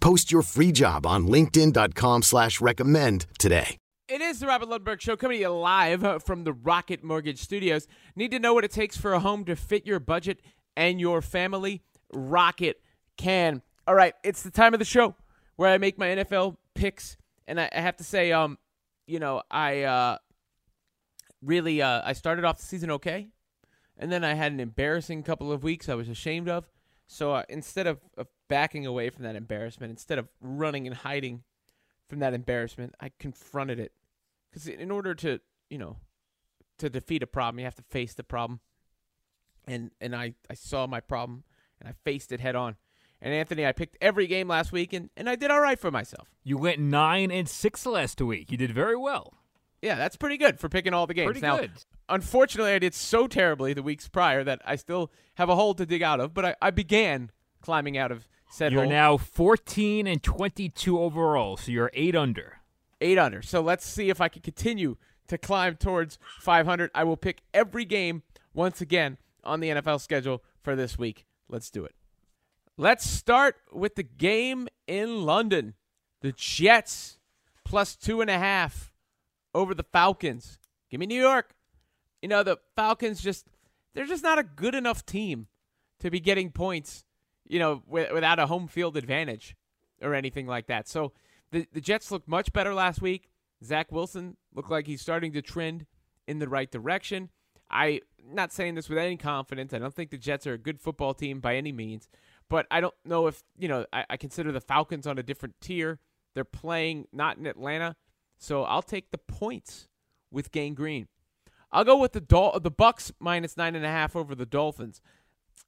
Post your free job on linkedin.com slash recommend today. It is the Robin Lundberg Show coming to you live from the Rocket Mortgage Studios. Need to know what it takes for a home to fit your budget and your family? Rocket can. All right, it's the time of the show where I make my NFL picks, and I, I have to say, um, you know, I uh, really uh, I started off the season okay, and then I had an embarrassing couple of weeks I was ashamed of. So uh, instead of, of backing away from that embarrassment, instead of running and hiding from that embarrassment, I confronted it. Because in order to, you know, to defeat a problem, you have to face the problem. And and I, I saw my problem and I faced it head on. And Anthony, I picked every game last week and, and I did all right for myself. You went nine and six last week. You did very well. Yeah, that's pretty good for picking all the games. Pretty now, good. unfortunately, I did so terribly the weeks prior that I still have a hole to dig out of, but I, I began climbing out of said You're hole. now 14 and 22 overall, so you're eight under. eight under. So let's see if I can continue to climb towards 500. I will pick every game once again on the NFL schedule for this week. Let's do it. Let's start with the game in London. The Jets plus two and a half over the Falcons. Give me New York. You know, the Falcons just, they're just not a good enough team to be getting points, you know, wi- without a home field advantage or anything like that. So the, the Jets looked much better last week. Zach Wilson looked like he's starting to trend in the right direction. I not saying this with any confidence. I don't think the Jets are a good football team by any means, but I don't know if you know. I, I consider the Falcons on a different tier. They're playing not in Atlanta, so I'll take the points with Gang Green. I'll go with the Dol- the Bucks minus nine and a half over the Dolphins.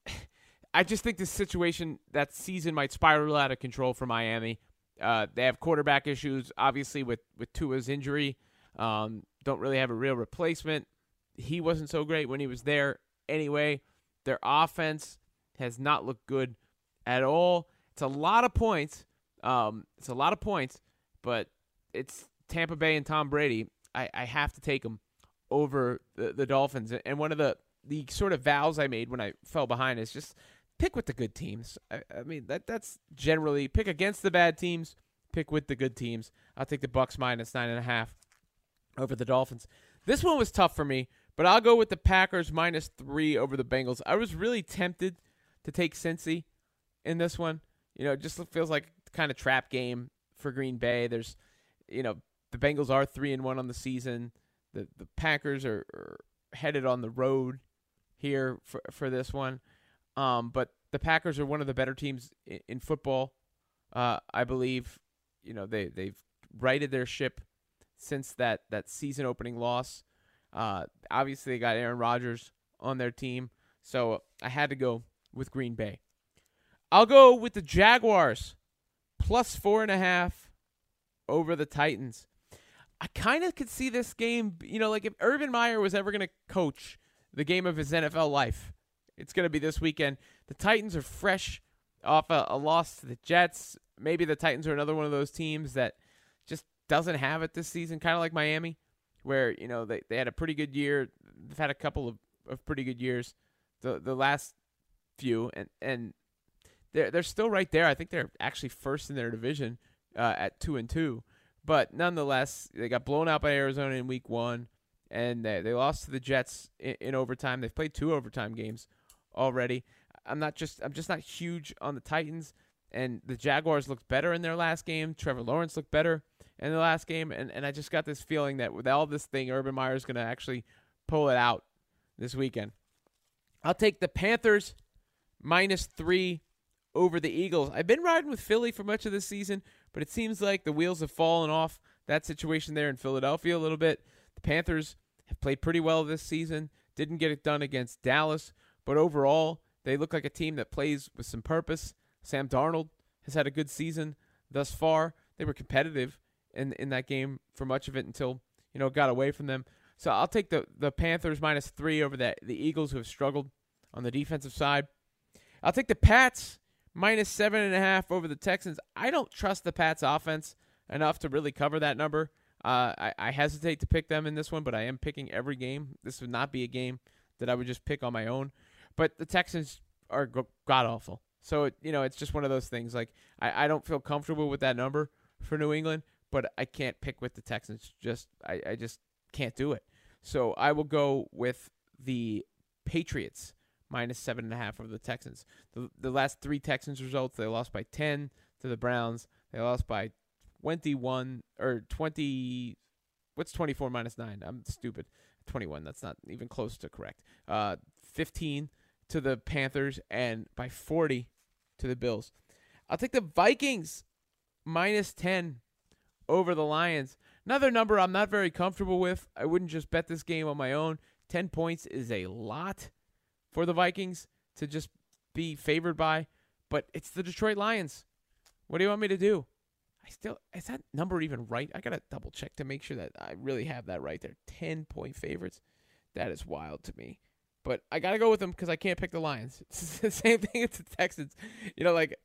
I just think this situation that season might spiral out of control for Miami. Uh, they have quarterback issues, obviously with with Tua's injury. Um, don't really have a real replacement. He wasn't so great when he was there anyway. Their offense has not looked good at all. It's a lot of points. Um, it's a lot of points, but it's Tampa Bay and Tom Brady. I, I have to take them over the, the Dolphins. And one of the, the sort of vows I made when I fell behind is just pick with the good teams. I, I mean that that's generally pick against the bad teams, pick with the good teams. I'll take the Bucks minus nine and a half over the Dolphins. This one was tough for me, but I'll go with the Packers minus three over the Bengals. I was really tempted to take Cincy in this one. You know, it just feels like kind of trap game for Green Bay. There's, you know, the Bengals are three and one on the season. The the Packers are, are headed on the road here for for this one. Um, but the Packers are one of the better teams in, in football. Uh, I believe, you know, they they've righted their ship since that that season opening loss. Uh, obviously, they got Aaron Rodgers on their team, so I had to go with Green Bay. I'll go with the Jaguars plus four and a half over the Titans. I kind of could see this game, you know, like if Urban Meyer was ever going to coach the game of his NFL life, it's going to be this weekend. The Titans are fresh off a, a loss to the Jets. Maybe the Titans are another one of those teams that just doesn't have it this season, kind of like Miami, where, you know, they, they had a pretty good year. They've had a couple of, of pretty good years. The the last few and and they're they're still right there. I think they're actually first in their division uh, at two and two, but nonetheless, they got blown out by Arizona in Week One, and they, they lost to the Jets in, in overtime. They've played two overtime games already. I'm not just I'm just not huge on the Titans, and the Jaguars looked better in their last game. Trevor Lawrence looked better in the last game, and, and I just got this feeling that with all this thing, Urban Meyer is going to actually pull it out this weekend. I'll take the Panthers minus three over the Eagles. I've been riding with Philly for much of this season, but it seems like the wheels have fallen off that situation there in Philadelphia a little bit. The Panthers have played pretty well this season, didn't get it done against Dallas, but overall, they look like a team that plays with some purpose. Sam Darnold has had a good season thus far. They were competitive in in that game for much of it until you know got away from them. So I'll take the the Panthers minus three over the the Eagles who have struggled on the defensive side. I'll take the Pats minus seven and a half over the Texans. I don't trust the Pats offense enough to really cover that number. Uh, I, I hesitate to pick them in this one, but I am picking every game. This would not be a game that I would just pick on my own. But the Texans are god awful. So it, you know, it's just one of those things. Like I, I don't feel comfortable with that number for New England, but I can't pick with the Texans. Just I, I just can't do it. So I will go with the Patriots minus seven and a half over the Texans. The the last three Texans results, they lost by ten to the Browns. They lost by twenty one or twenty. What's twenty four minus nine? I'm stupid. Twenty one. That's not even close to correct. Uh, fifteen to the Panthers and by forty to the Bills. I'll take the Vikings minus ten over the Lions. Another number I'm not very comfortable with. I wouldn't just bet this game on my own. 10 points is a lot for the Vikings to just be favored by, but it's the Detroit Lions. What do you want me to do? I still is that number even right? I gotta double check to make sure that I really have that right there. Ten point favorites. That is wild to me. But I gotta go with them because I can't pick the Lions. It's the same thing as the Texans. You know, like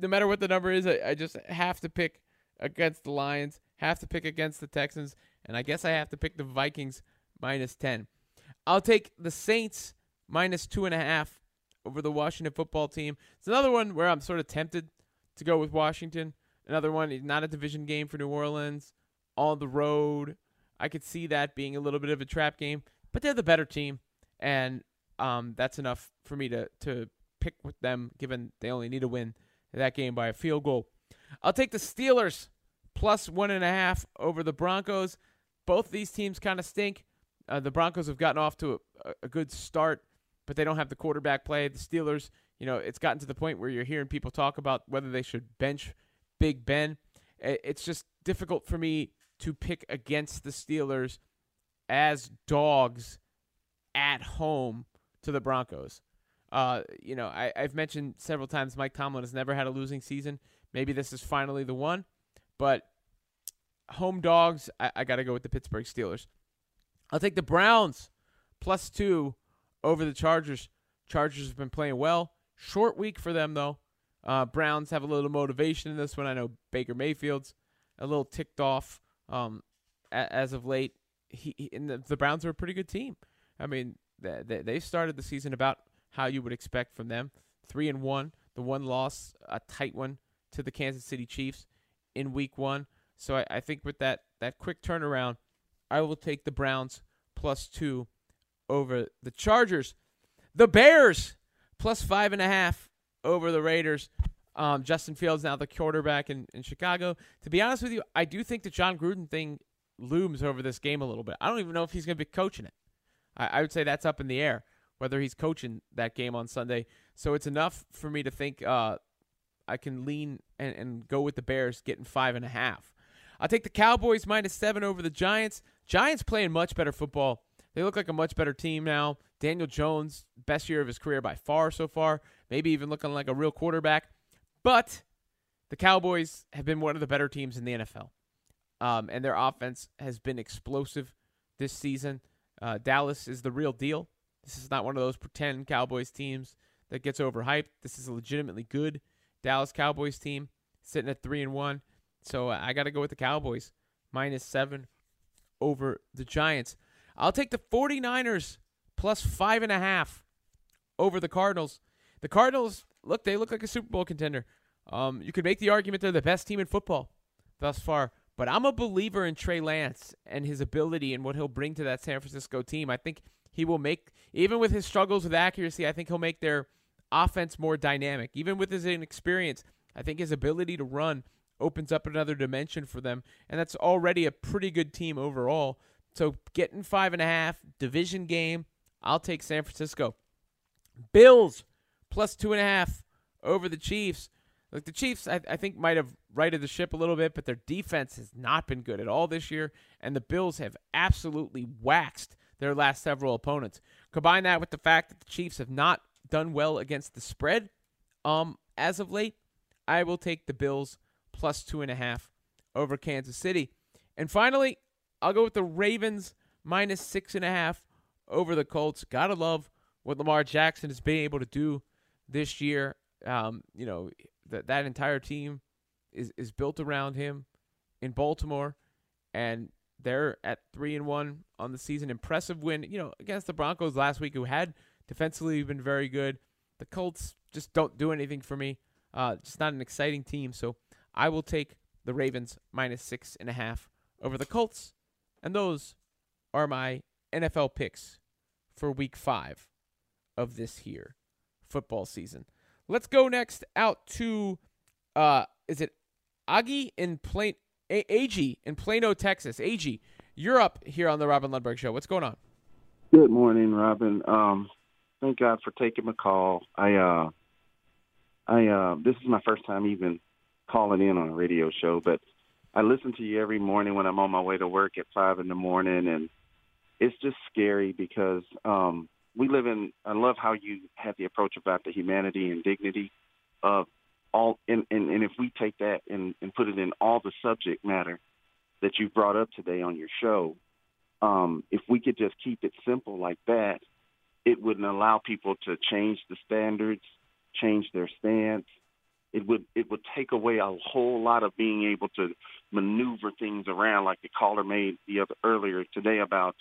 no matter what the number is, I, I just have to pick against the Lions. Have to pick against the Texans, and I guess I have to pick the Vikings minus ten. I'll take the Saints minus two and a half over the Washington football team. It's another one where I'm sort of tempted to go with Washington. Another one, not a division game for New Orleans, on the road. I could see that being a little bit of a trap game, but they're the better team, and um, that's enough for me to to pick with them, given they only need to win that game by a field goal. I'll take the Steelers plus one and a half over the Broncos. Both these teams kind of stink. Uh, the Broncos have gotten off to a, a good start but they don't have the quarterback play. The Steelers, you know, it's gotten to the point where you're hearing people talk about whether they should bench Big Ben. It's just difficult for me to pick against the Steelers as dogs at home to the Broncos. Uh, you know, I, have mentioned several times Mike Tomlin has never had a losing season. Maybe this is finally the one, but home dogs, I, I got to go with the Pittsburgh Steelers. I'll take the Browns plus two over the Chargers. Chargers have been playing well. Short week for them though. Uh, Browns have a little motivation in this one. I know Baker Mayfield's a little ticked off um, as of late. He, he and the, the, Browns are a pretty good team. I mean, they, they started the season about how you would expect from them. Three and one. The one loss, a tight one to the Kansas City Chiefs in Week One. So I, I think with that that quick turnaround, I will take the Browns plus two over the Chargers. The Bears plus five and a half over the Raiders. Um, Justin Fields now the quarterback in, in Chicago. To be honest with you, I do think the Jon Gruden thing looms over this game a little bit. I don't even know if he's going to be coaching it. I, I, would say that's up in the air whether he's coaching that game on Sunday. So it's enough for me to think uh, I can lean and, and go with the Bears getting five and a half. I'll take the Cowboys minus seven over the Giants. Giants playing much better football they look like a much better team now. Daniel Jones, best year of his career by far so far, maybe even looking like a real quarterback. But the Cowboys have been one of the better teams in the NFL. Um, and their offense has been explosive this season. Uh, Dallas is the real deal. This is not one of those pretend Cowboys teams that gets overhyped. This is a legitimately good Dallas Cowboys team sitting at 3 and 1. So uh, I got to go with the Cowboys minus 7 over the Giants. I'll take the 49ers plus five and a half over the Cardinals. The Cardinals, look, they look like a Super Bowl contender. Um, you could make the argument they're the best team in football thus far. But I'm a believer in Trey Lance and his ability and what he'll bring to that San Francisco team. I think he will make, even with his struggles with accuracy, I think he'll make their offense more dynamic. Even with his inexperience, I think his ability to run opens up another dimension for them, and that's already a pretty good team overall. So getting five and a half, division game, I'll take San Francisco. Bills plus two and a half over the Chiefs. Like the Chiefs, I, I think might have righted the ship a little bit, but their defense has not been good at all this year, and the Bills have absolutely waxed their last several opponents. Combine that with the fact that the Chiefs have not done well against the spread, um, as of late. I will take the Bills plus two and a half over Kansas City, and finally, I'll go with the Ravens minus six and a half over the Colts. Gotta love what Lamar Jackson has been able to do this year. Um, you know, that that entire team is is built around him in Baltimore, and they're at three and one on the season. Impressive win, you know, against the Broncos last week, who had defensively been very good. The Colts just don't do anything for me. Uh, just not an exciting team. So I will take the Ravens minus six and a half over the Colts, and those are my NFL picks for Week Five of this here football season. Let's go next out to uh is it Agi in Plain A- Ag in Plano, Texas. Ag, you're up here on the Robin Lundberg show. What's going on? Good morning, Robin. Um thank God for taking my call. I uh I uh this is my first time even calling in on a radio show, but I listen to you every morning when I'm on my way to work at five in the morning and it's just scary because um we live in I love how you have the approach about the humanity and dignity of all and, and, and if we take that and, and put it in all the subject matter that you brought up today on your show, um, if we could just keep it simple like that, it wouldn't allow people to change the standards, change their stance. It would it would take away a whole lot of being able to maneuver things around, like the caller made the other earlier today about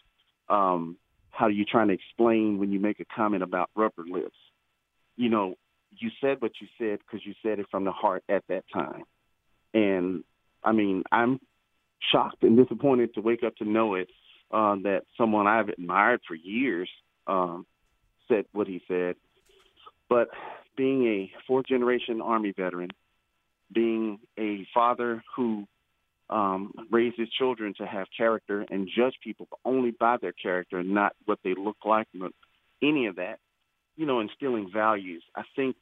um, how you're trying to explain when you make a comment about rubber lips. You know, you said what you said because you said it from the heart at that time. And I mean, I'm shocked and disappointed to wake up to know it uh, that someone I've admired for years um, said what he said. But being a fourth generation Army veteran, being a father who um, raise his children to have character and judge people only by their character not what they look like, any of that, you know, instilling values. I think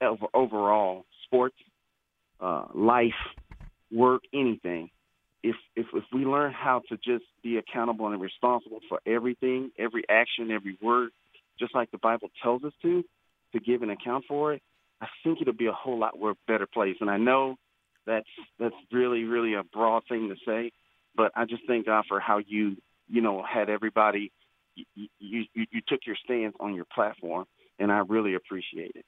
over, overall, sports, uh, life, work, anything, if, if if we learn how to just be accountable and responsible for everything, every action, every word, just like the Bible tells us to, to give an account for it, I think it'll be a whole lot more better place. And I know that's that's really really a broad thing to say, but I just thank God for how you you know had everybody you you, you took your stance on your platform, and I really appreciate it.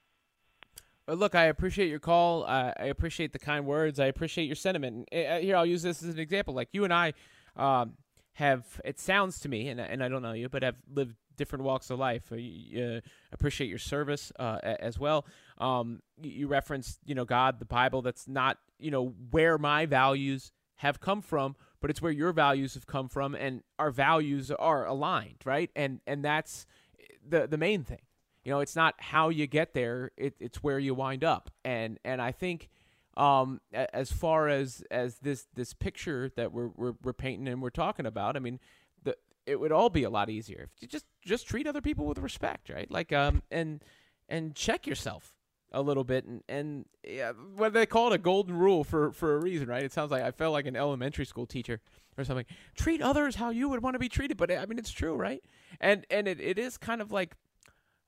Well, look, I appreciate your call. Uh, I appreciate the kind words. I appreciate your sentiment. Uh, here, I'll use this as an example. Like you and I um, have, it sounds to me, and, and I don't know you, but have lived different walks of life. Uh, appreciate your service uh, as well. Um, you referenced, you know, God, the Bible. That's not, you know, where my values have come from, but it's where your values have come from, and our values are aligned, right? And and that's the the main thing. You know, it's not how you get there; it, it's where you wind up. And and I think, um, as far as as this this picture that we're, we're we're painting and we're talking about, I mean, the it would all be a lot easier if you just just treat other people with respect, right? Like um and and check yourself a little bit and and yeah, what they call it a golden rule for for a reason, right? It sounds like I felt like an elementary school teacher or something. Treat others how you would want to be treated, but I mean it's true, right? And and it, it is kind of like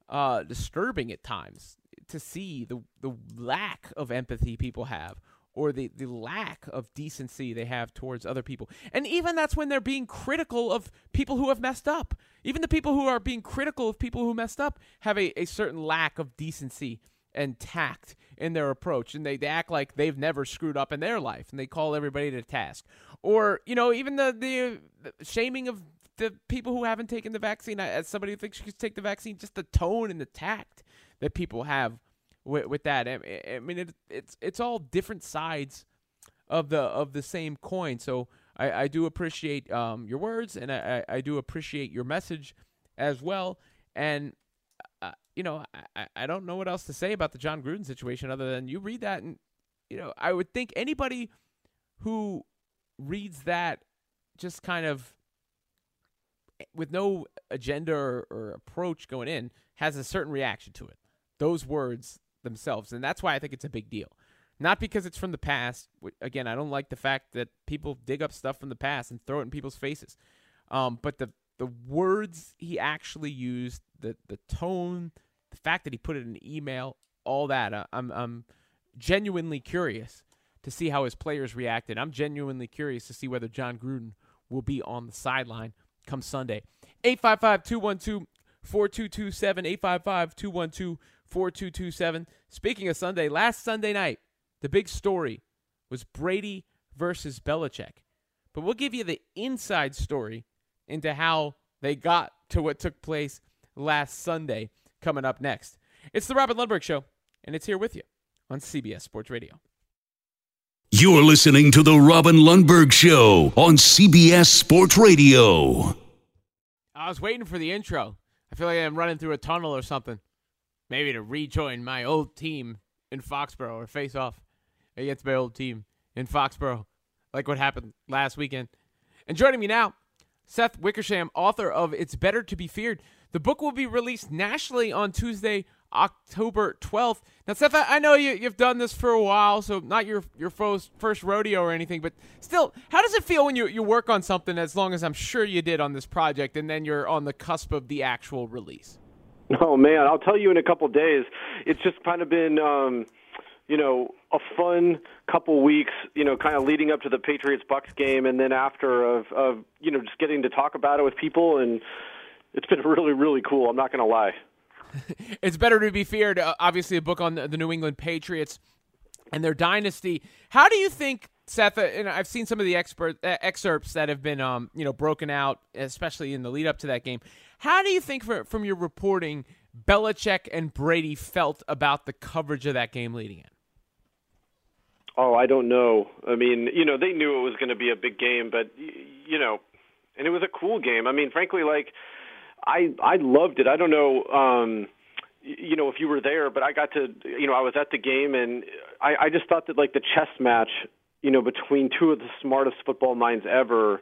uh, disturbing at times to see the the lack of empathy people have or the, the lack of decency they have towards other people. And even that's when they're being critical of people who have messed up. Even the people who are being critical of people who messed up have a, a certain lack of decency and tact in their approach. And they, they act like they've never screwed up in their life and they call everybody to task. Or, you know, even the, the, the shaming of the people who haven't taken the vaccine, as somebody who thinks you should take the vaccine, just the tone and the tact that people have with, with that. I, I mean, it, it's it's all different sides of the of the same coin. So I, I do appreciate um, your words, and I, I do appreciate your message as well. And you know, I, I don't know what else to say about the Jon Gruden situation other than you read that and you know, I would think anybody who reads that just kind of with no agenda or, or approach going in has a certain reaction to it. Those words themselves, and that's why I think it's a big deal. Not because it's from the past. Again, I don't like the fact that people dig up stuff from the past and throw it in people's faces. Um, but the the words he actually used, the the tone, the fact that he put it in email, all that. Uh, I'm I'm genuinely curious to see how his players reacted. I'm genuinely curious to see whether Jon Gruden will be on the sideline come Sunday. 855 212 4227. 855 212 4227. Speaking of Sunday, last Sunday night, the big story was Brady versus Belichick. But we'll give you the inside story into how they got to what took place last Sunday coming up next. It's the Robin Lundberg Show, and it's here with you on CBS Sports Radio. You're listening to the Robin Lundberg Show on CBS Sports Radio. I was waiting for the intro. I feel like I'm running through a tunnel or something. Maybe to rejoin my old team in Foxborough or face off against my old team in Foxborough, like what happened last weekend. And joining me now, Seth Wickersham, author of It's Better to Be Feared. The book will be released nationally on Tuesday, October 12th. Now, Seth, I know you, you've done this for a while, so not your your first, first rodeo or anything, but still, how does it feel when you, you work on something as long as I'm sure you did on this project and then you're on the cusp of the actual release? Oh, man, I'll tell you in a couple days. It's just kind of been. Um you know, a fun couple weeks, you know, kind of leading up to the Patriots Bucks game, and then after of, of you know, just getting to talk about it with people, and it's been really, really cool. I'm not going to lie. it's better to be feared. Uh, obviously, a book on the, the, New England Patriots and their dynasty. How do you think, Seth? Uh, and I've seen some of the expert uh, excerpts that have been, um, you know, broken out, especially in the lead up to that game. How do you think, for, from your reporting, Belichick and Brady felt about the coverage of that game leading in? Oh, I don't know. I mean, you know, they knew it was going to be a big game, but you know, and it was a cool game. I mean, frankly, like I I loved it. I don't know um you know if you were there, but I got to you know I was at the game and I I just thought that like the chess match, you know, between two of the smartest football minds ever,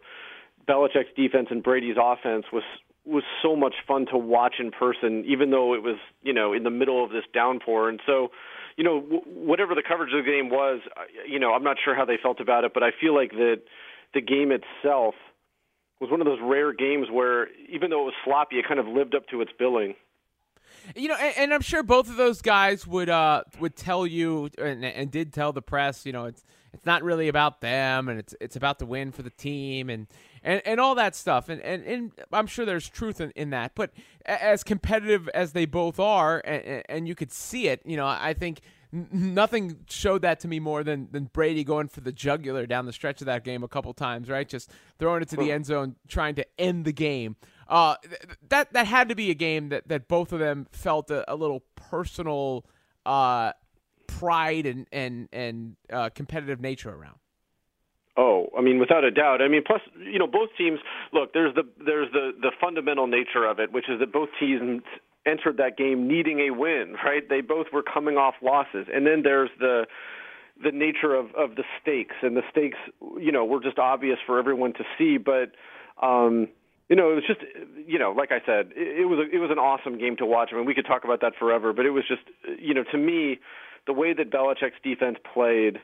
Belichick's defense and Brady's offense was was so much fun to watch in person, even though it was you know in the middle of this downpour. And so, you know, whatever the coverage of the game was, you know, I'm not sure how they felt about it, but I feel like that the game itself was one of those rare games where even though it was sloppy, it kind of lived up to its billing. You know, and, and I'm sure both of those guys would uh would tell you and, and did tell the press, you know, it's it's not really about them and it's it's about the win for the team and and, and all that stuff and, and, and I'm sure there's truth in, in that but as competitive as they both are and, and you could see it you know I think nothing showed that to me more than than Brady going for the jugular down the stretch of that game a couple times, right? Just throwing it to the end zone, trying to end the game. Uh, th- that that had to be a game that, that both of them felt a, a little personal uh, pride and and and uh, competitive nature around. Oh, I mean, without a doubt. I mean, plus, you know, both teams. Look, there's the there's the the fundamental nature of it, which is that both teams entered that game needing a win, right? They both were coming off losses. And then there's the the nature of of the stakes and the stakes, you know, were just obvious for everyone to see, but um you know, it was just, you know, like I said, it, was a, it was an awesome game to watch. I mean, we could talk about that forever, but it was just, you know, to me, the way that Belichick's defense played,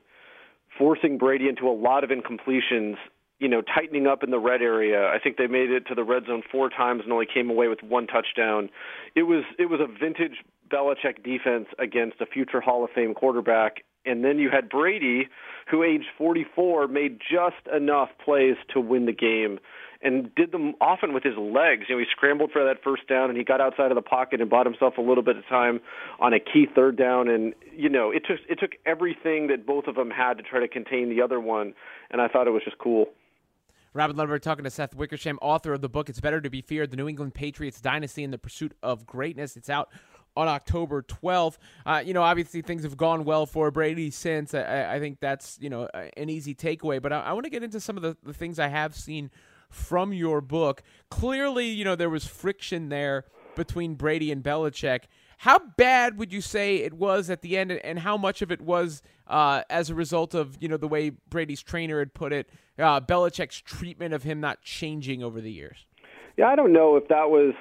forcing Brady into a lot of incompletions, you know, tightening up in the red area. I think they made it to the red zone four times and only came away with one touchdown. It was it was a vintage Belichick defense against a future Hall of Fame quarterback. And then you had Brady, who aged 44, made just enough plays to win the game and did them often with his legs. You know, he scrambled for that first down and he got outside of the pocket and bought himself a little bit of time on a key third down. And you know, it took it took everything that both of them had to try to contain the other one. And I thought it was just cool. Robin Lundberg talking to Seth Wickersham, author of the book It's Better to Be Feared The New England Patriots Dynasty in the Pursuit of Greatness. It's out on October 12th. Uh, you know, obviously things have gone well for Brady since. I, I think that's, you know, an easy takeaway. But I, I want to get into some of the, the things I have seen from your book. Clearly, you know, there was friction there between Brady and Belichick. How bad would you say it was at the end, and how much of it was uh, as a result of you know the way Brady's trainer had put it, uh, Belichick's treatment of him not changing over the years? Yeah, I don't know if that was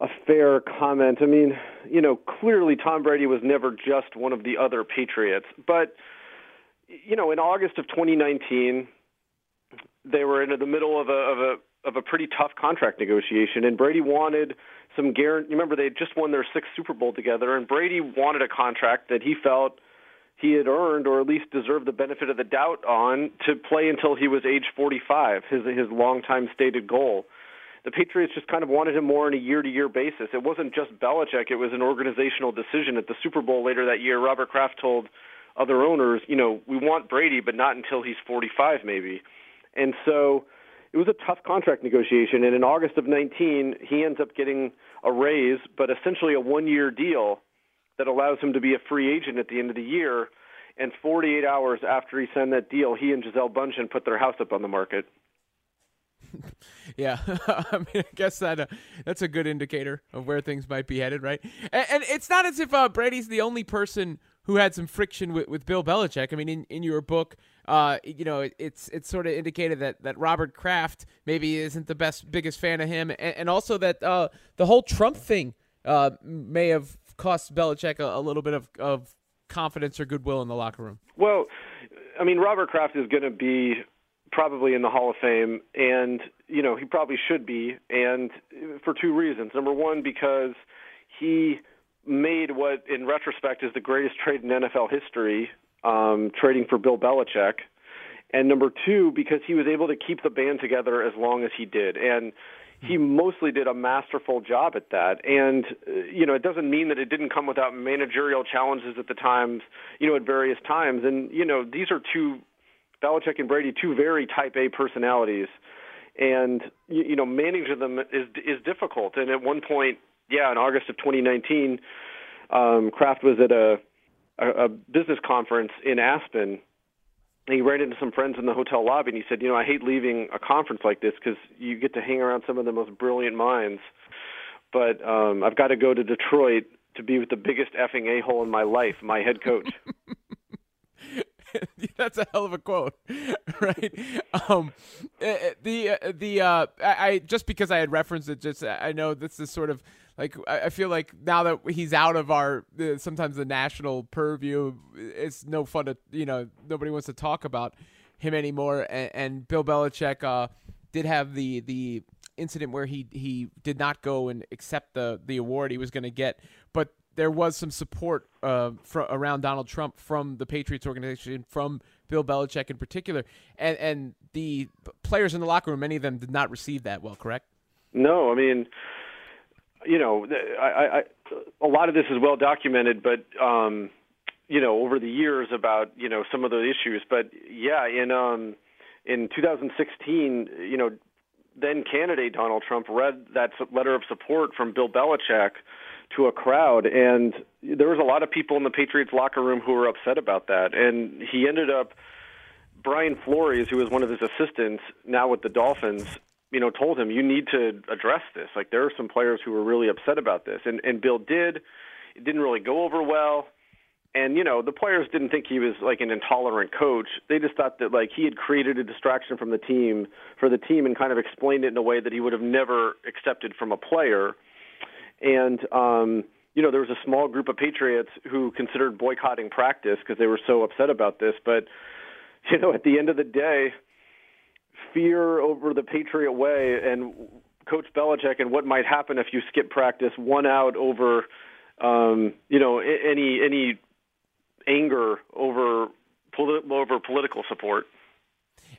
a fair comment. I mean, you know, clearly Tom Brady was never just one of the other Patriots, but you know, in August of 2019, they were in the middle of a of a of a pretty tough contract negotiation, and Brady wanted some guarantee. Remember, they had just won their sixth Super Bowl together, and Brady wanted a contract that he felt he had earned, or at least deserved the benefit of the doubt on, to play until he was age 45. His his longtime stated goal. The Patriots just kind of wanted him more on a year-to-year basis. It wasn't just Belichick; it was an organizational decision. At the Super Bowl later that year, Robert Kraft told other owners, you know, we want Brady, but not until he's 45, maybe. And so it was a tough contract negotiation. And in August of 19, he ends up getting a raise, but essentially a one year deal that allows him to be a free agent at the end of the year. And 48 hours after he signed that deal, he and Gisele Bündchen put their house up on the market. yeah, I mean, I guess that uh, that's a good indicator of where things might be headed, right? And, and it's not as if uh, Brady's the only person who had some friction with, with Bill Belichick. I mean, in, in your book, uh, you know, it, it's it's sort of indicated that, that Robert Kraft maybe isn't the best biggest fan of him, and, and also that uh, the whole Trump thing uh, may have cost Belichick a, a, little bit of, of confidence or goodwill in the locker room. Well, I mean, Robert Kraft is going to be probably in the Hall of Fame, and you know he probably should be, and for two reasons. Number one, because he made what, in retrospect, is the greatest trade in NFL history, um, trading for Bill Belichick. And number two, because he was able to keep the band together as long as he did. And he mostly did a masterful job at that. And, uh, you know, it doesn't mean that it didn't come without managerial challenges at the times, you know, at various times. And, you know, these are two, Belichick and Brady, two very type A personalities. And, you, you know, managing them is, is difficult. And at one point, yeah, in August of 2019, um, Kraft was at a, a, a business conference in Aspen. And he ran into some friends in the hotel lobby, and he said, "You know, I hate leaving a conference like this because you get to hang around some of the most brilliant minds, but um, I've got to go to Detroit to be with the biggest effing a hole in my life, my head coach." That's a hell of a quote, right? Um, eh, eh, the uh, the uh, I just because I had referenced it, just I know this is sort of like I feel like now that he's out of our sometimes the national purview, it's no fun to you know nobody wants to talk about him anymore. And, and Bill Belichick uh, did have the the incident where he he did not go and accept the the award he was going to get, but there was some support uh, around Donald Trump from the Patriots organization, from Bill Belichick in particular, and and the players in the locker room, many of them did not receive that well. Correct? No, I mean you know, I, I, a lot of this is well documented, but um, you know, over the years about you know some of the issues. But yeah, in um, in 2016, you know, then candidate Donald Trump read that letter of support from Bill Belichick to a crowd, and there was a lot of people in the Patriots locker room who were upset about that, and he ended up. Brian Flores, who was one of his assistants, now with the Dolphins, you know, told him you need to address this. Like there are some players who were really upset about this, and and Bill did. It didn't really go over well, and you know the players didn't think he was like an intolerant coach. They just thought that like he had created a distraction from the team for the team and kind of explained it in a way that he would have never accepted from a player. And um, you know there was a small group of Patriots who considered boycotting practice because they were so upset about this, but you know at the end of the day fear over the Patriot way and Coach Belichick and what might happen if you skip practice one out over, um, you know, any any anger over politi- over political support.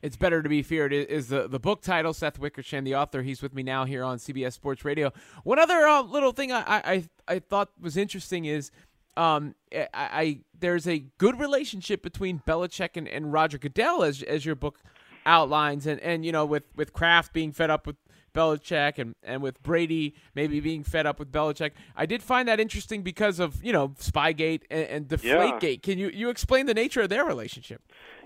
It's better to be feared is the, the book title. Seth Wickersham, the author, he's with me now here on CBS Sports Radio. One other uh, little thing I, I I thought was interesting is um, I, I, there's a good relationship between Belichick and, and Roger Goodell as as your book outlines and, and you know with with Kraft being fed up with Belichick and, and with Brady maybe being fed up with Belichick. I did find that interesting because of, you know, Spygate and, and Deflategate. Yeah. Can you, you explain the nature of their relationship?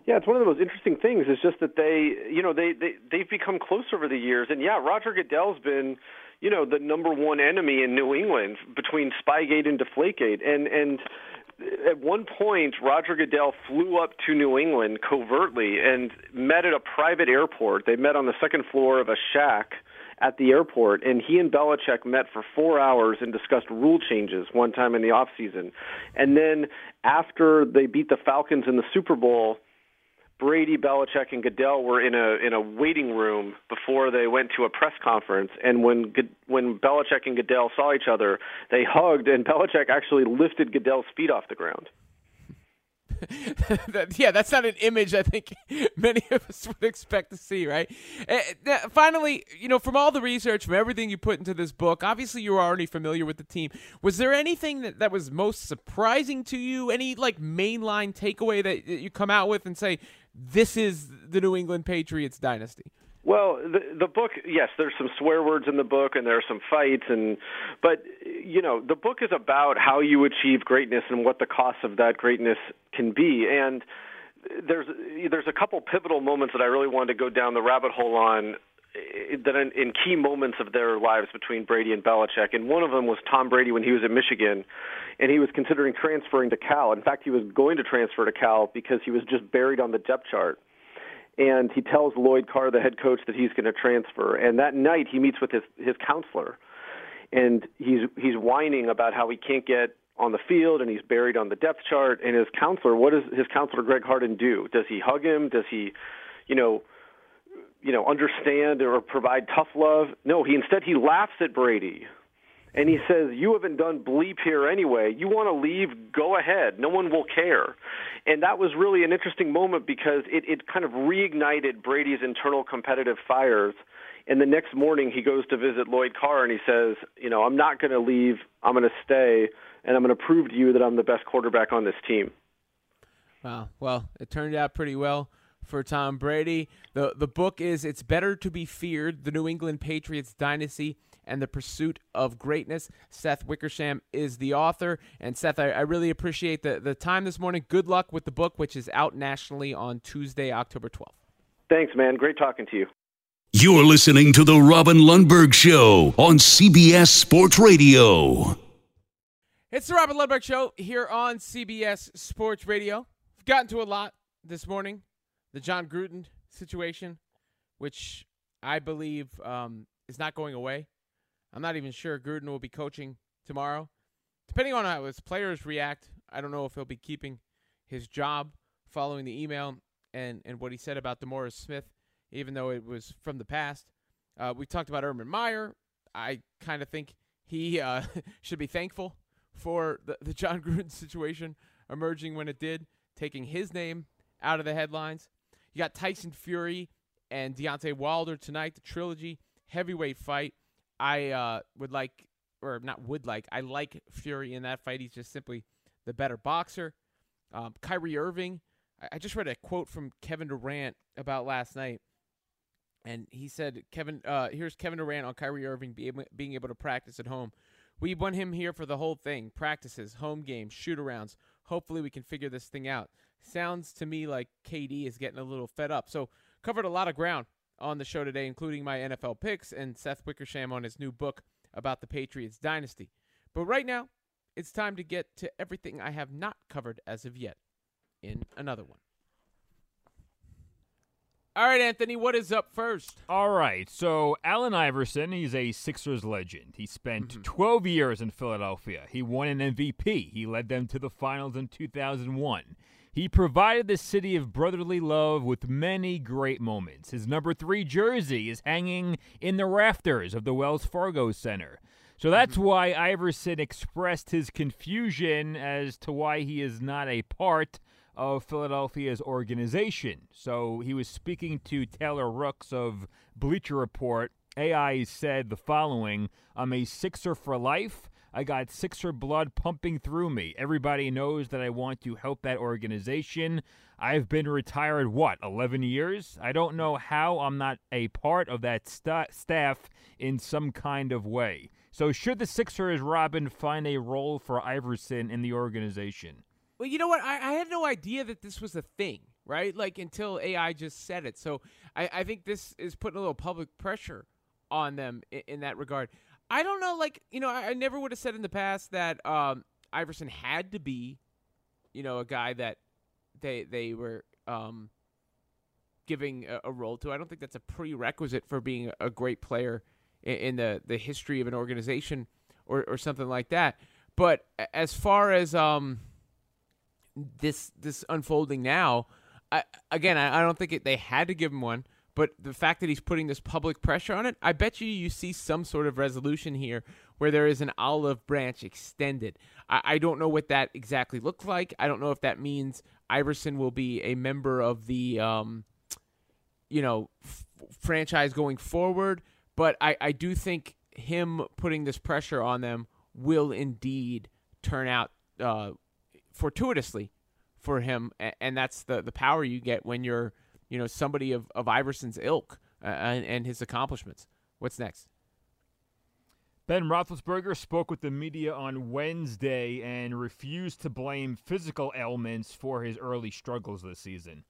Yeah, it's one of the most interesting things. Is just that they, you know, they they they've become close over the years, and yeah, Roger Goodell's been, you know, the number one enemy in New England between Spygate and Deflategate, and and at one point, Roger Goodell flew up to New England covertly and met at a private airport. They met on the second floor of a shack at the airport, and he and Belichick met for four hours and discussed rule changes one time in the off season. And then after they beat the Falcons in the Super Bowl, Brady, Belichick, and Goodell were in a in a waiting room before they went to a press conference. And when when Belichick and Goodell saw each other, they hugged, and Belichick actually lifted Goodell's feet off the ground. yeah, that's not an image I think many of us would expect to see, right? Uh, finally, you know, from all the research, from everything you put into this book, obviously you were already familiar with the team. Was there anything that, that was most surprising to you? Any like mainline takeaway that, that you come out with and say, this is the New England Patriots dynasty? Well, the the book, yes, there's some swear words in the book, and there are some fights, and but you know, the book is about how you achieve greatness and what the cost of that greatness can be, and there's there's a couple pivotal moments that I really wanted to go down the rabbit hole on that in, in key moments of their lives between Brady and Belichick, and one of them was Tom Brady when he was at Michigan, and he was considering transferring to Cal. In fact, he was going to transfer to Cal because he was just buried on the depth chart and he tells Lloyd Carr, the head coach, that he's going to transfer. And that night, he meets with his his counselor, and he's he's whining about how he can't get on the field and he's buried on the depth chart. And his counselor, what does his counselor Greg Harden do? Does he hug him? Does he, you know, you know, understand or provide tough love? No, he instead he laughs at Brady and he says, You haven't done bleep here anyway. You want to leave? Go ahead. No one will care. And that was really an interesting moment because it, it kind of reignited Brady's internal competitive fires. And the next morning, he goes to visit Lloyd Carr and he says, You know, I'm not going to leave. I'm going to stay, and I'm going to prove to you that I'm the best quarterback on this team. Wow. Well, it turned out pretty well for Tom Brady. The the book is It's Better to Be Feared: The New England Patriots Dynasty and the Pursuit of Greatness. Seth Wickersham is the author. And Seth, I, I really appreciate the, the time this morning. Good luck with the book, which is out nationally on Tuesday, October 12th. Thanks, man. Great talking to you. You're listening to The Robin Lundberg Show on CBS Sports Radio. It's The Robin Lundberg Show here on CBS Sports Radio. We've gotten to a lot this morning. The Jon Gruden situation, which I believe um, is not going away. I'm not even sure Gruden will be coaching tomorrow. Depending on how his players react, I don't know if he'll be keeping his job following the email and, and what he said about DeMaurice Smith, even though it was from the past. Uh, we talked about Urban Meyer. I kind of think he uh, should be thankful for the, the Jon Gruden situation emerging when it did, taking his name out of the headlines. You got Tyson Fury and Deontay Wilder tonight, the trilogy heavyweight fight. I uh, would like, or not would like, I like Fury in that fight. He's just simply the better boxer. Um, Kyrie Irving, I, I just read a quote from Kevin Durant about last night. And he said, Kevin, uh, here's Kevin Durant on Kyrie Irving be able, being able to practice at home. We want him here for the whole thing practices, home games, shoot arounds. Hopefully, we can figure this thing out. Sounds to me like KD is getting a little fed up. So, covered a lot of ground on the show today, including my NFL picks and Seth Wickersham on his new book about the Patriots dynasty. But right now, it's time to get to everything I have not covered as of yet in another one. All right, Anthony, what is up first? All right, so Allen Iverson, he's a Sixers legend. He spent mm-hmm. 12 years in Philadelphia. He won an MVP. He led them to the finals in 2001. He provided the city of brotherly love with many great moments. His number three jersey is hanging in the rafters of the Wells Fargo Center. So that's mm-hmm. why Iverson expressed his confusion as to why he is not a part of Philadelphia's organization. So he was speaking to Taylor Rooks of Bleacher Report. AI said the following I'm a Sixer for life. I got Sixer blood pumping through me. Everybody knows that I want to help that organization. I've been retired, what, 11 years? I don't know how I'm not a part of that st- staff in some kind of way. So, should the Sixers, Robin, find a role for Iverson in the organization? Well, you know what? I, I had no idea that this was a thing right? Like until AI just said it. So I, I think this is putting a little public pressure on them in, in that regard. I don't know, like you know, I, I never would have said in the past that um, Iverson had to be, you know, a guy that they they were um, giving a, a role to. I don't think that's a prerequisite for being a great player in, in the the history of an organization or or something like that. But as far as um, this this unfolding now, I, again, I, I don't think it, they had to give him one. But the fact that he's putting this public pressure on it, I bet you you see some sort of resolution here where there is an olive branch extended. I, I don't know what that exactly looks like. I don't know if that means Iverson will be a member of the, um, you know, f- franchise going forward. But I, I do think him putting this pressure on them will indeed turn out uh, fortuitously for him, and that's the the power you get when you're you know somebody of, of Iverson's ilk uh, and, and his accomplishments. What's next? Ben Roethlisberger spoke with the media on Wednesday and refused to blame physical ailments for his early struggles this season.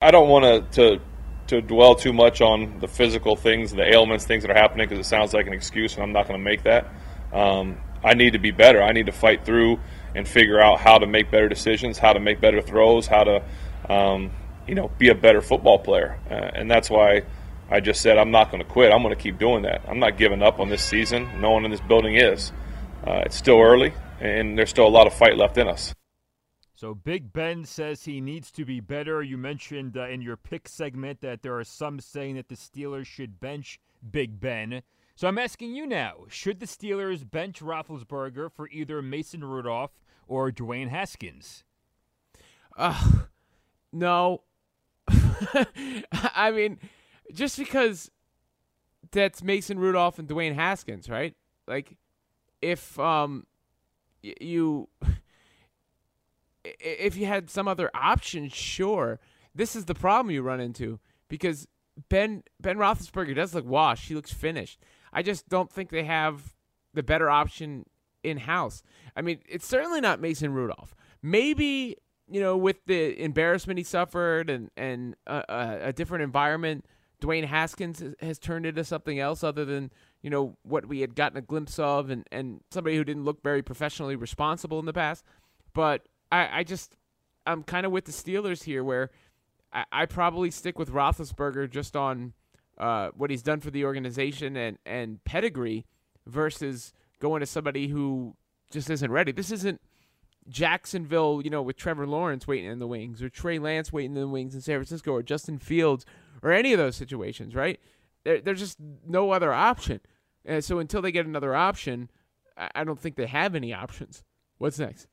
I don't want to to dwell too much on the physical things, the ailments, things that are happening, because it sounds like an excuse, and I'm not going to make that. Um, I need to be better. I need to fight through and figure out how to make better decisions, how to make better throws, how to, um, you know, be a better football player. Uh, and that's why I just said I'm not going to quit. I'm going to keep doing that. I'm not giving up on this season. No one in this building is. Uh, it's still early, and there's still a lot of fight left in us. So Big Ben says he needs to be better. You mentioned uh, in your pick segment that there are some saying that the Steelers should bench Big Ben. So I'm asking you now: Should the Steelers bench Roethlisberger for either Mason Rudolph or Dwayne Haskins? Uh, no. I mean, just because that's Mason Rudolph and Dwayne Haskins, right? Like, if um, y- you if you had some other option, sure. This is the problem you run into because Ben Ben Roethlisberger does look washed. He looks finished. I just don't think they have the better option in house. I mean, it's certainly not Mason Rudolph. Maybe you know, with the embarrassment he suffered and and a, a, a different environment, Dwayne Haskins has, has turned into something else other than you know what we had gotten a glimpse of, and and somebody who didn't look very professionally responsible in the past. But I, I just I'm kind of with the Steelers here, where I, I probably stick with Roethlisberger just on uh, what he's done for the organization and and pedigree versus going to somebody who just isn't ready. This isn't Jacksonville, you know, with Trevor Lawrence waiting in the wings, or Trey Lance waiting in the wings in San Francisco, or Justin Fields, or any of those situations, right? There, there's just no other option. And so until they get another option, I, I don't think they have any options. What's next?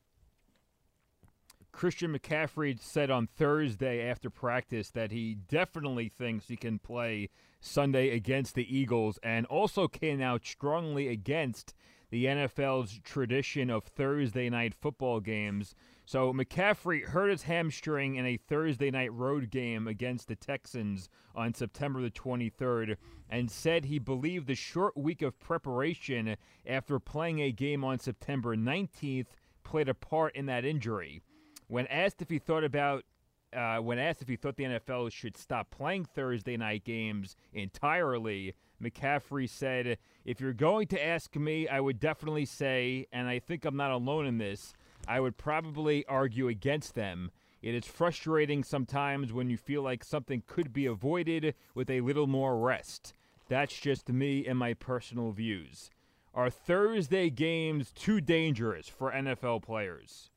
Christian McCaffrey said on Thursday after practice that he definitely thinks he can play Sunday against the Eagles and also came out strongly against the NFL's tradition of Thursday night football games. So McCaffrey hurt his hamstring in a Thursday night road game against the Texans on September the 23rd and said he believed the short week of preparation after playing a game on September 19th played a part in that injury. When asked if he thought about uh, when asked if he thought the NFL should stop playing Thursday night games entirely, McCaffrey said, If you're going to ask me, I would definitely say, and I think I'm not alone in this, I would probably argue against them. It is frustrating sometimes when you feel like something could be avoided with a little more rest. That's just me and my personal views. Are Thursday games too dangerous for NFL players?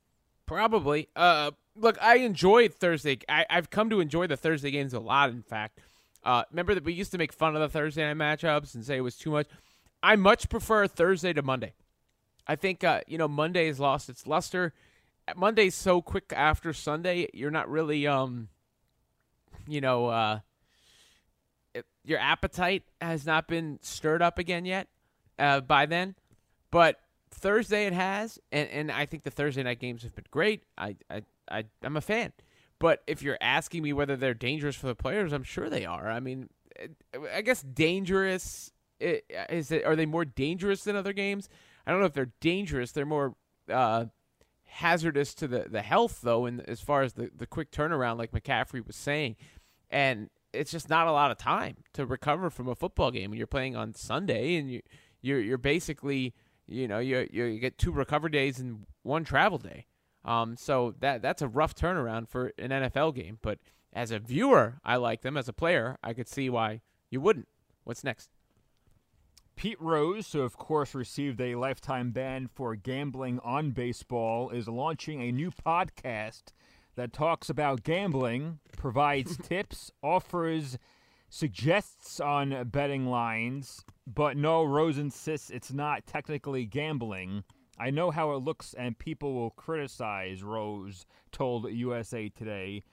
Probably. Uh, look, I enjoy Thursday. I, I've come to enjoy the Thursday games a lot. In fact, uh, remember that we used to make fun of the Thursday night matchups and say it was too much. I much prefer Thursday to Monday. I think uh, you know Monday has lost its luster. Monday's so quick after Sunday, you're not really um, you know, uh, it, your appetite has not been stirred up again yet uh, by then. But Thursday it has, and, and I think the Thursday night games have been great. I, I, I I'm a fan. But if you're asking me whether they're dangerous for the players, I'm sure they are. I mean, I guess dangerous is it? Are they more dangerous than other games? I don't know if they're dangerous. They're more uh, hazardous to the, the health though, and as far as the, the quick turnaround, like McCaffrey was saying, and it's just not a lot of time to recover from a football game when you're playing on Sunday, and you you're you're basically you know you you get two recover days and one travel day. Um, so that that's a rough turnaround for an NFL game. But as a viewer, I like them. As a player, I could see why you wouldn't. What's next? Pete Rose, who of course received a lifetime ban for gambling on baseball, is launching a new podcast that talks about gambling, provides tips, offers suggests on betting lines, but no, Rose insists it's not technically gambling. I know how it looks and people will criticize, Rose told USA Today,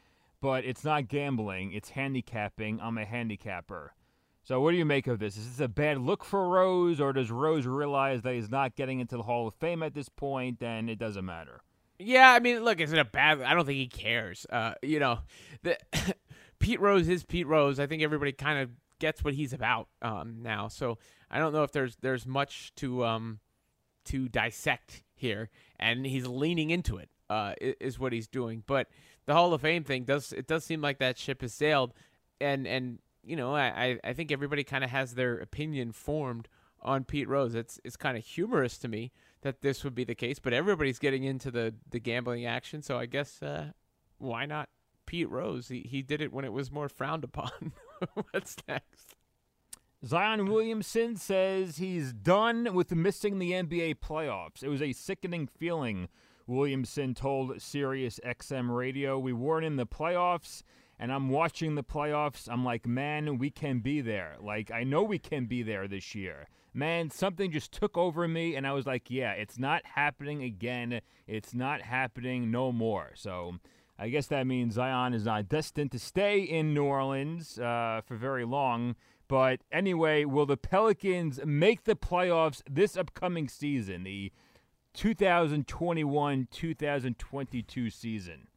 but it's not gambling, it's handicapping. I'm a handicapper. So, what do you make of this? Is this a bad look for Rose, or does Rose realize that he's not getting into the Hall of Fame at this point, and it doesn't matter? Yeah, I mean, look, is it a bad? I don't think he cares. Uh, you know, the, Pete Rose is Pete Rose. I think everybody kind of gets what he's about um, now. So I don't know if there's there's much to um, to dissect here, and he's leaning into it. Uh, is what he's doing. But the Hall of Fame thing does it does seem like that ship has sailed, and and you know I I think everybody kind of has their opinion formed on Pete Rose. It's it's kind of humorous to me that this would be the case, but everybody's getting into the the gambling action, so I guess uh, why not Pete Rose? He he did it when it was more frowned upon. What's next? Zion Williamson says he's done with missing the NBA playoffs. It was a sickening feeling. Williamson told Sirius XM Radio, "We weren't in the playoffs." and I'm watching the playoffs. I'm like, man, we can be there. Like, I know we can be there this year man, something just took over me, and I was like, yeah, it's not happening again. It's not happening no more. So I guess that means Zion is not destined to stay in New Orleans uh, for very long. But anyway, will the Pelicans make the playoffs this upcoming season, the 2021 2022 season?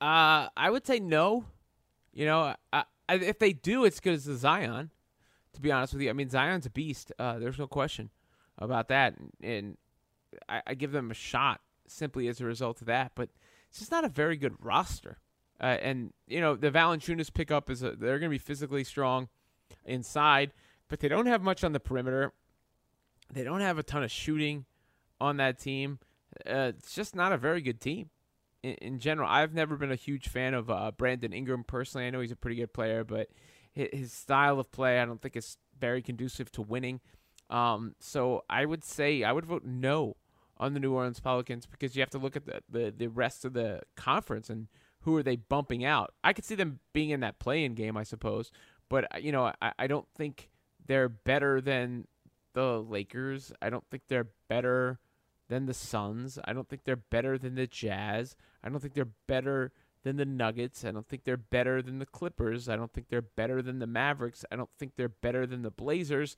Uh, I would say no. You know, I, I, if they do, it's because of Zion to be honest with you. I mean, Zion's a beast. Uh, there's no question about that, and I, I, give them a shot simply as a result of that. But it's just not a very good roster. Uh, and you know, the Valanciunas pickup is a, they're going to be physically strong inside, but they don't have much on the perimeter. They don't have a ton of shooting on that team. Uh, it's just not a very good team in, in, general. I've never been a huge fan of uh, Brandon Ingram personally. I know he's a pretty good player, but his style of play, I don't think is very conducive to winning. Um, so I would say I would vote no on the New Orleans Pelicans because you have to look at the, the, the rest of the conference and who are they bumping out. I could see them being in that play-in game, I suppose, but uh, you know I, I don't think they're better than the Lakers. I don't think they're better than the Suns. I don't think they're better than the Jazz. I don't think they're better than the Nuggets. I don't think they're better than the Clippers. I don't think they're better than the Mavericks. I don't think they're better than the Blazers.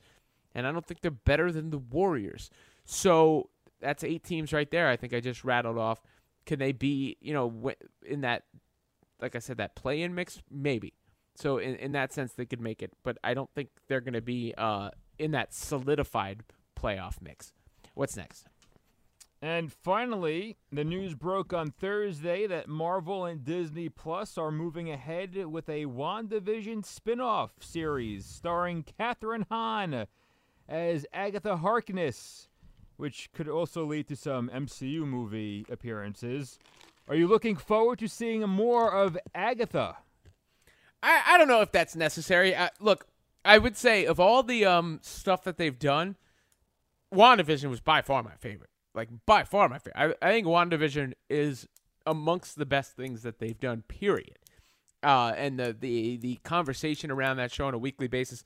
And I don't think they're better than the Warriors. So that's eight teams right there. I think I just rattled off. Can they be, you know, in that, like I said, that play in mix? Maybe. So in, in that sense, they could make it. But I don't think they're going to be uh, in that solidified playoff mix. What's next? And finally, the news broke on Thursday that Marvel and Disney Plus are moving ahead with a WandaVision spin off series starring Kathryn Hahn as Agatha Harkness, which could also lead to some MCU movie appearances. Are you looking forward to seeing more of Agatha? I, I don't know if that's necessary. I, look, I would say of all the um stuff that they've done, WandaVision was by far my favorite like by far my favorite. I, I think WandaVision is amongst the best things that they've done. Period. Uh, and the the the conversation around that show on a weekly basis,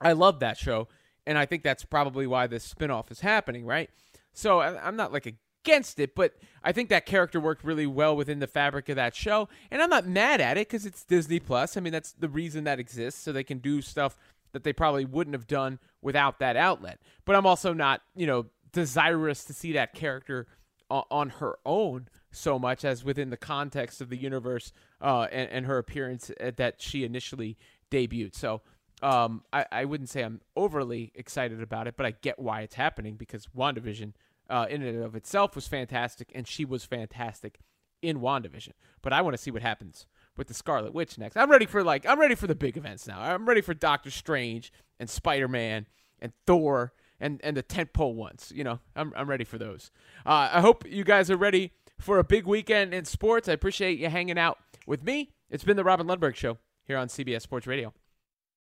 I love that show, and I think that's probably why this spinoff is happening, right? So I'm not like against it, but I think that character worked really well within the fabric of that show, and I'm not mad at it because it's Disney Plus. I mean, that's the reason that exists, so they can do stuff that they probably wouldn't have done without that outlet. But I'm also not, you know, desirous to see that character on her own so much as within the context of the universe uh, and, and, her appearance that she initially debuted. So um, I, I, wouldn't say I'm overly excited about it, but I get why it's happening because WandaVision uh, in and of itself was fantastic, and she was fantastic in WandaVision. But I want to see what happens with the Scarlet Witch next. I'm ready for like I'm ready for the big events now. I'm ready for Doctor Strange and Spider Man and Thor and and the tentpole ones. You know, I'm I'm ready for those. Uh, I hope you guys are ready for a big weekend in sports. I appreciate you hanging out with me. It's been the Robin Lundberg Show here on CBS Sports Radio.